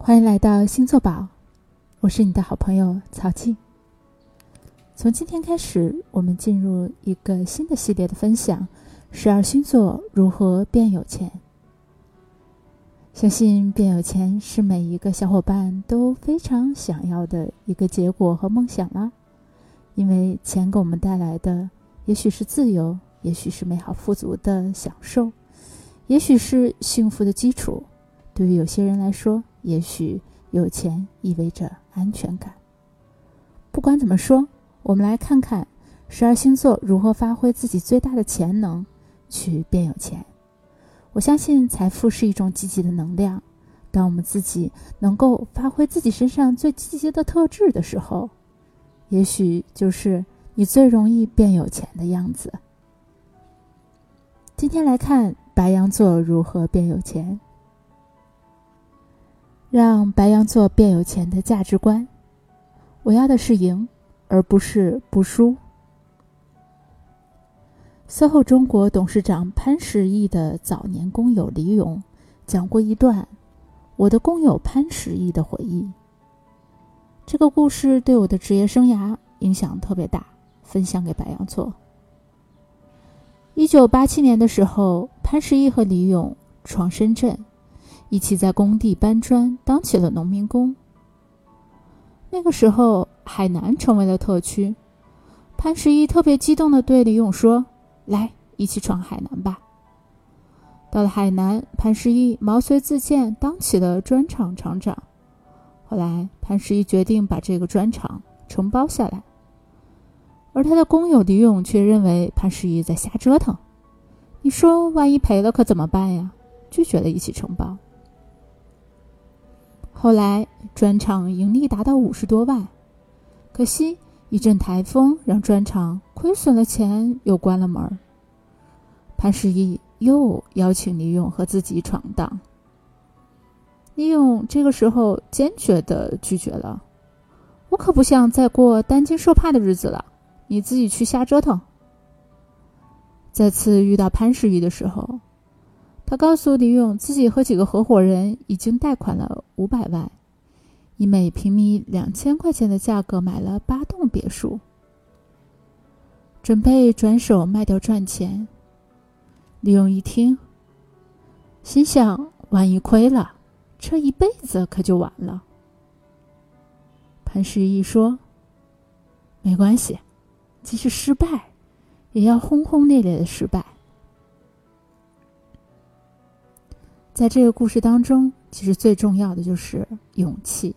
欢迎来到星座宝，我是你的好朋友曹静。从今天开始，我们进入一个新的系列的分享：十二星座如何变有钱。相信变有钱是每一个小伙伴都非常想要的一个结果和梦想啦。因为钱给我们带来的，也许是自由，也许是美好富足的享受，也许是幸福的基础。对于有些人来说，也许有钱意味着安全感。不管怎么说，我们来看看十二星座如何发挥自己最大的潜能去变有钱。我相信财富是一种积极的能量。当我们自己能够发挥自己身上最积极的特质的时候，也许就是你最容易变有钱的样子。今天来看白羊座如何变有钱。让白羊座变有钱的价值观，我要的是赢，而不是不输。SOHO 中国董事长潘石屹的早年工友李勇讲过一段我的工友潘石屹的回忆。这个故事对我的职业生涯影响特别大，分享给白羊座。一九八七年的时候，潘石屹和李勇闯深圳。一起在工地搬砖，当起了农民工。那个时候，海南成为了特区。潘石屹特别激动地对李勇说：“来，一起闯海南吧！”到了海南，潘石屹毛遂自荐，当起了砖厂厂长。后来，潘石屹决定把这个砖厂承包下来，而他的工友李勇却认为潘石屹在瞎折腾。你说，万一赔了可怎么办呀？拒绝了一起承包。后来，砖厂盈利达到五十多万，可惜一阵台风让砖厂亏损了钱，又关了门。潘石屹又邀请李勇和自己闯荡。李勇这个时候坚决的拒绝了：“我可不想再过担惊受怕的日子了，你自己去瞎折腾。”再次遇到潘石屹的时候。他告诉李勇，自己和几个合伙人已经贷款了五百万，以每平米两千块钱的价格买了八栋别墅，准备转手卖掉赚钱。李勇一听，心想：万一亏了，这一辈子可就完了。潘石屹说：“没关系，即使失败，也要轰轰烈烈的失败。”在这个故事当中，其实最重要的就是勇气，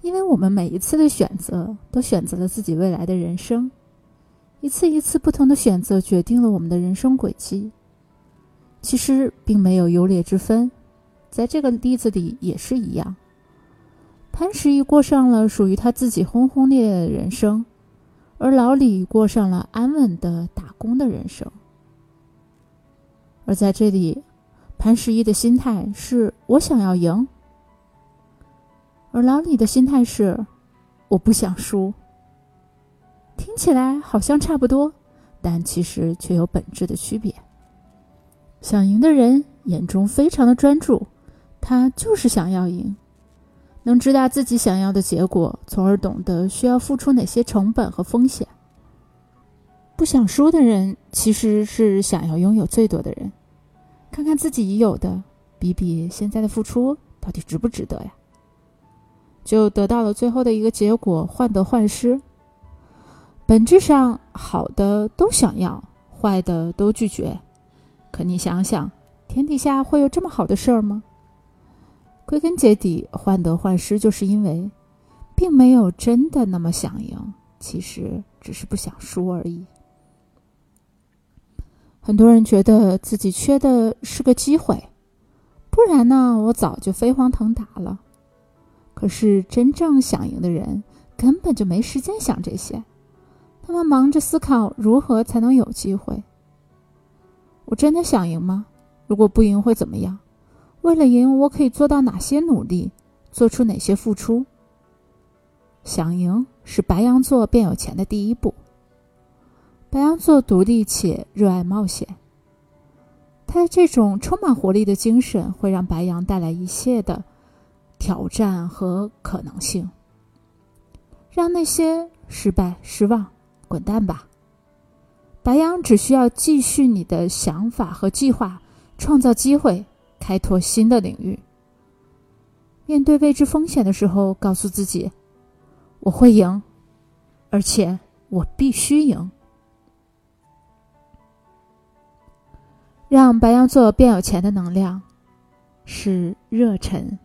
因为我们每一次的选择都选择了自己未来的人生，一次一次不同的选择决定了我们的人生轨迹。其实并没有优劣之分，在这个例子里也是一样。潘石屹过上了属于他自己轰轰烈烈的人生，而老李过上了安稳的打工的人生，而在这里。潘石屹的心态是我想要赢，而老李的心态是我不想输。听起来好像差不多，但其实却有本质的区别。想赢的人眼中非常的专注，他就是想要赢，能知道自己想要的结果，从而懂得需要付出哪些成本和风险。不想输的人其实是想要拥有最多的人。看看自己已有的，比比现在的付出到底值不值得呀？就得到了最后的一个结果，患得患失。本质上好的都想要，坏的都拒绝。可你想想，天底下会有这么好的事儿吗？归根结底，患得患失就是因为，并没有真的那么想赢，其实只是不想输而已。很多人觉得自己缺的是个机会，不然呢，我早就飞黄腾达了。可是真正想赢的人根本就没时间想这些，他们忙着思考如何才能有机会。我真的想赢吗？如果不赢会怎么样？为了赢，我可以做到哪些努力，做出哪些付出？想赢是白羊座变有钱的第一步。白羊座独立且热爱冒险，他这种充满活力的精神会让白羊带来一切的挑战和可能性。让那些失败、失望滚蛋吧。白羊只需要继续你的想法和计划，创造机会，开拓新的领域。面对未知风险的时候，告诉自己：“我会赢，而且我必须赢。”让白羊座变有钱的能量是热忱。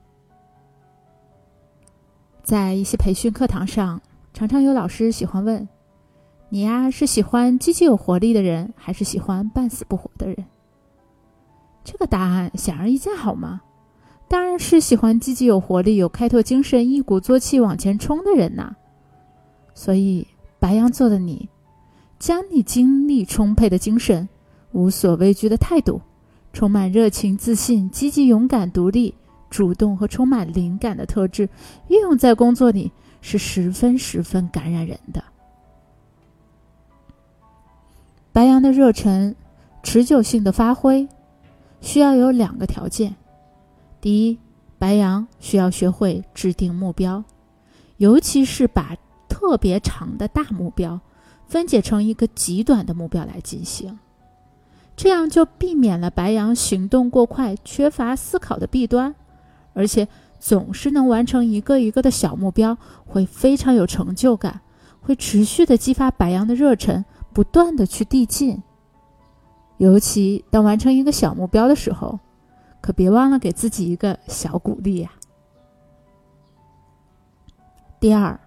在一些培训课堂上，常常有老师喜欢问：“你呀，是喜欢积极有活力的人，还是喜欢半死不活的人？”这个答案显而易见，好吗？当然是喜欢积极有活力、有开拓精神、一鼓作气往前冲的人呐。所以，白羊座的你，将你精力充沛的精神、无所畏惧的态度、充满热情、自信、积极、勇敢、独立、主动和充满灵感的特质，运用在工作里是十分十分感染人的。白羊的热忱、持久性的发挥，需要有两个条件。第一，白羊需要学会制定目标，尤其是把特别长的大目标分解成一个极短的目标来进行，这样就避免了白羊行动过快、缺乏思考的弊端，而且总是能完成一个一个的小目标，会非常有成就感，会持续的激发白羊的热忱，不断的去递进。尤其当完成一个小目标的时候。可别忘了给自己一个小鼓励呀。第二，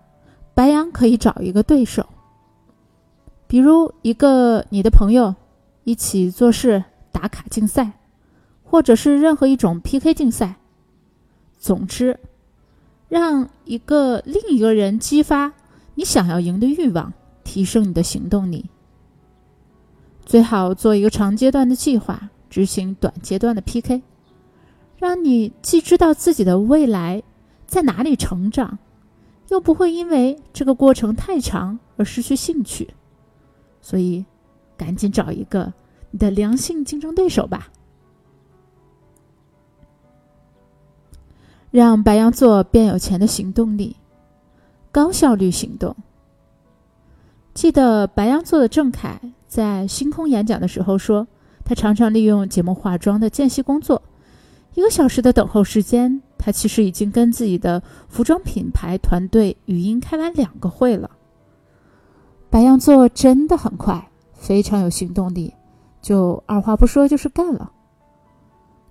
白羊可以找一个对手，比如一个你的朋友，一起做事、打卡竞赛，或者是任何一种 PK 竞赛。总之，让一个另一个人激发你想要赢的欲望，提升你的行动力。最好做一个长阶段的计划，执行短阶段的 PK。让你既知道自己的未来在哪里成长，又不会因为这个过程太长而失去兴趣，所以赶紧找一个你的良性竞争对手吧。让白羊座变有钱的行动力，高效率行动。记得白羊座的郑恺在星空演讲的时候说，他常常利用节目化妆的间隙工作。一个小时的等候时间，他其实已经跟自己的服装品牌团队语音开完两个会了。白羊座真的很快，非常有行动力，就二话不说就是干了。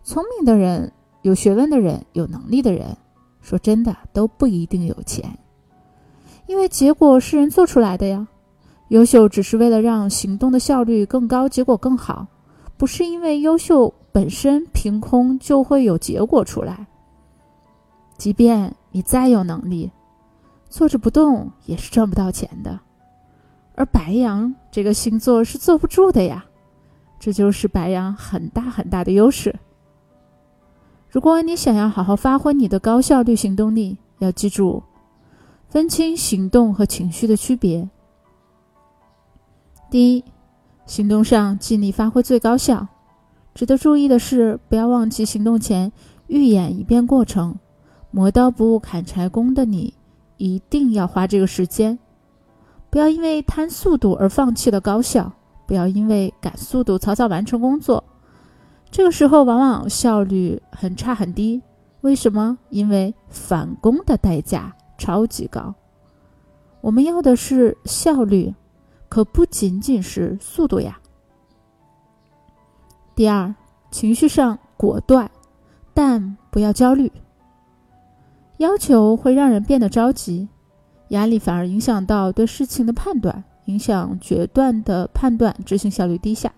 聪明的人、有学问的人、有能力的人，说真的都不一定有钱，因为结果是人做出来的呀。优秀只是为了让行动的效率更高，结果更好，不是因为优秀。本身凭空就会有结果出来。即便你再有能力，坐着不动也是赚不到钱的。而白羊这个星座是坐不住的呀，这就是白羊很大很大的优势。如果你想要好好发挥你的高效率行动力，要记住分清行动和情绪的区别。第一，行动上尽力发挥最高效。值得注意的是，不要忘记行动前预演一遍过程。磨刀不误砍柴工的你，一定要花这个时间。不要因为贪速度而放弃了高效，不要因为赶速度草草完成工作。这个时候往往效率很差很低。为什么？因为返工的代价超级高。我们要的是效率，可不仅仅是速度呀。第二，情绪上果断，但不要焦虑。要求会让人变得着急，压力反而影响到对事情的判断，影响决断的判断，执行效率低下。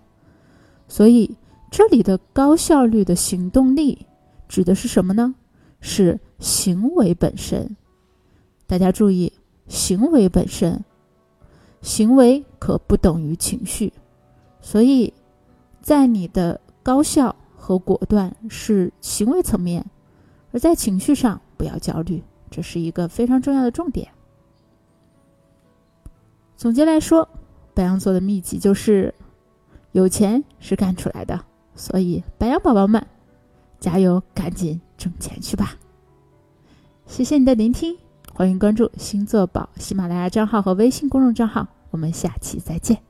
所以，这里的高效率的行动力指的是什么呢？是行为本身。大家注意，行为本身，行为可不等于情绪，所以。在你的高效和果断是行为层面，而在情绪上不要焦虑，这是一个非常重要的重点。总结来说，白羊座的秘籍就是有钱是干出来的，所以白羊宝宝们加油，赶紧挣钱去吧！谢谢你的聆听，欢迎关注星座宝喜马拉雅账号和微信公众账号，我们下期再见。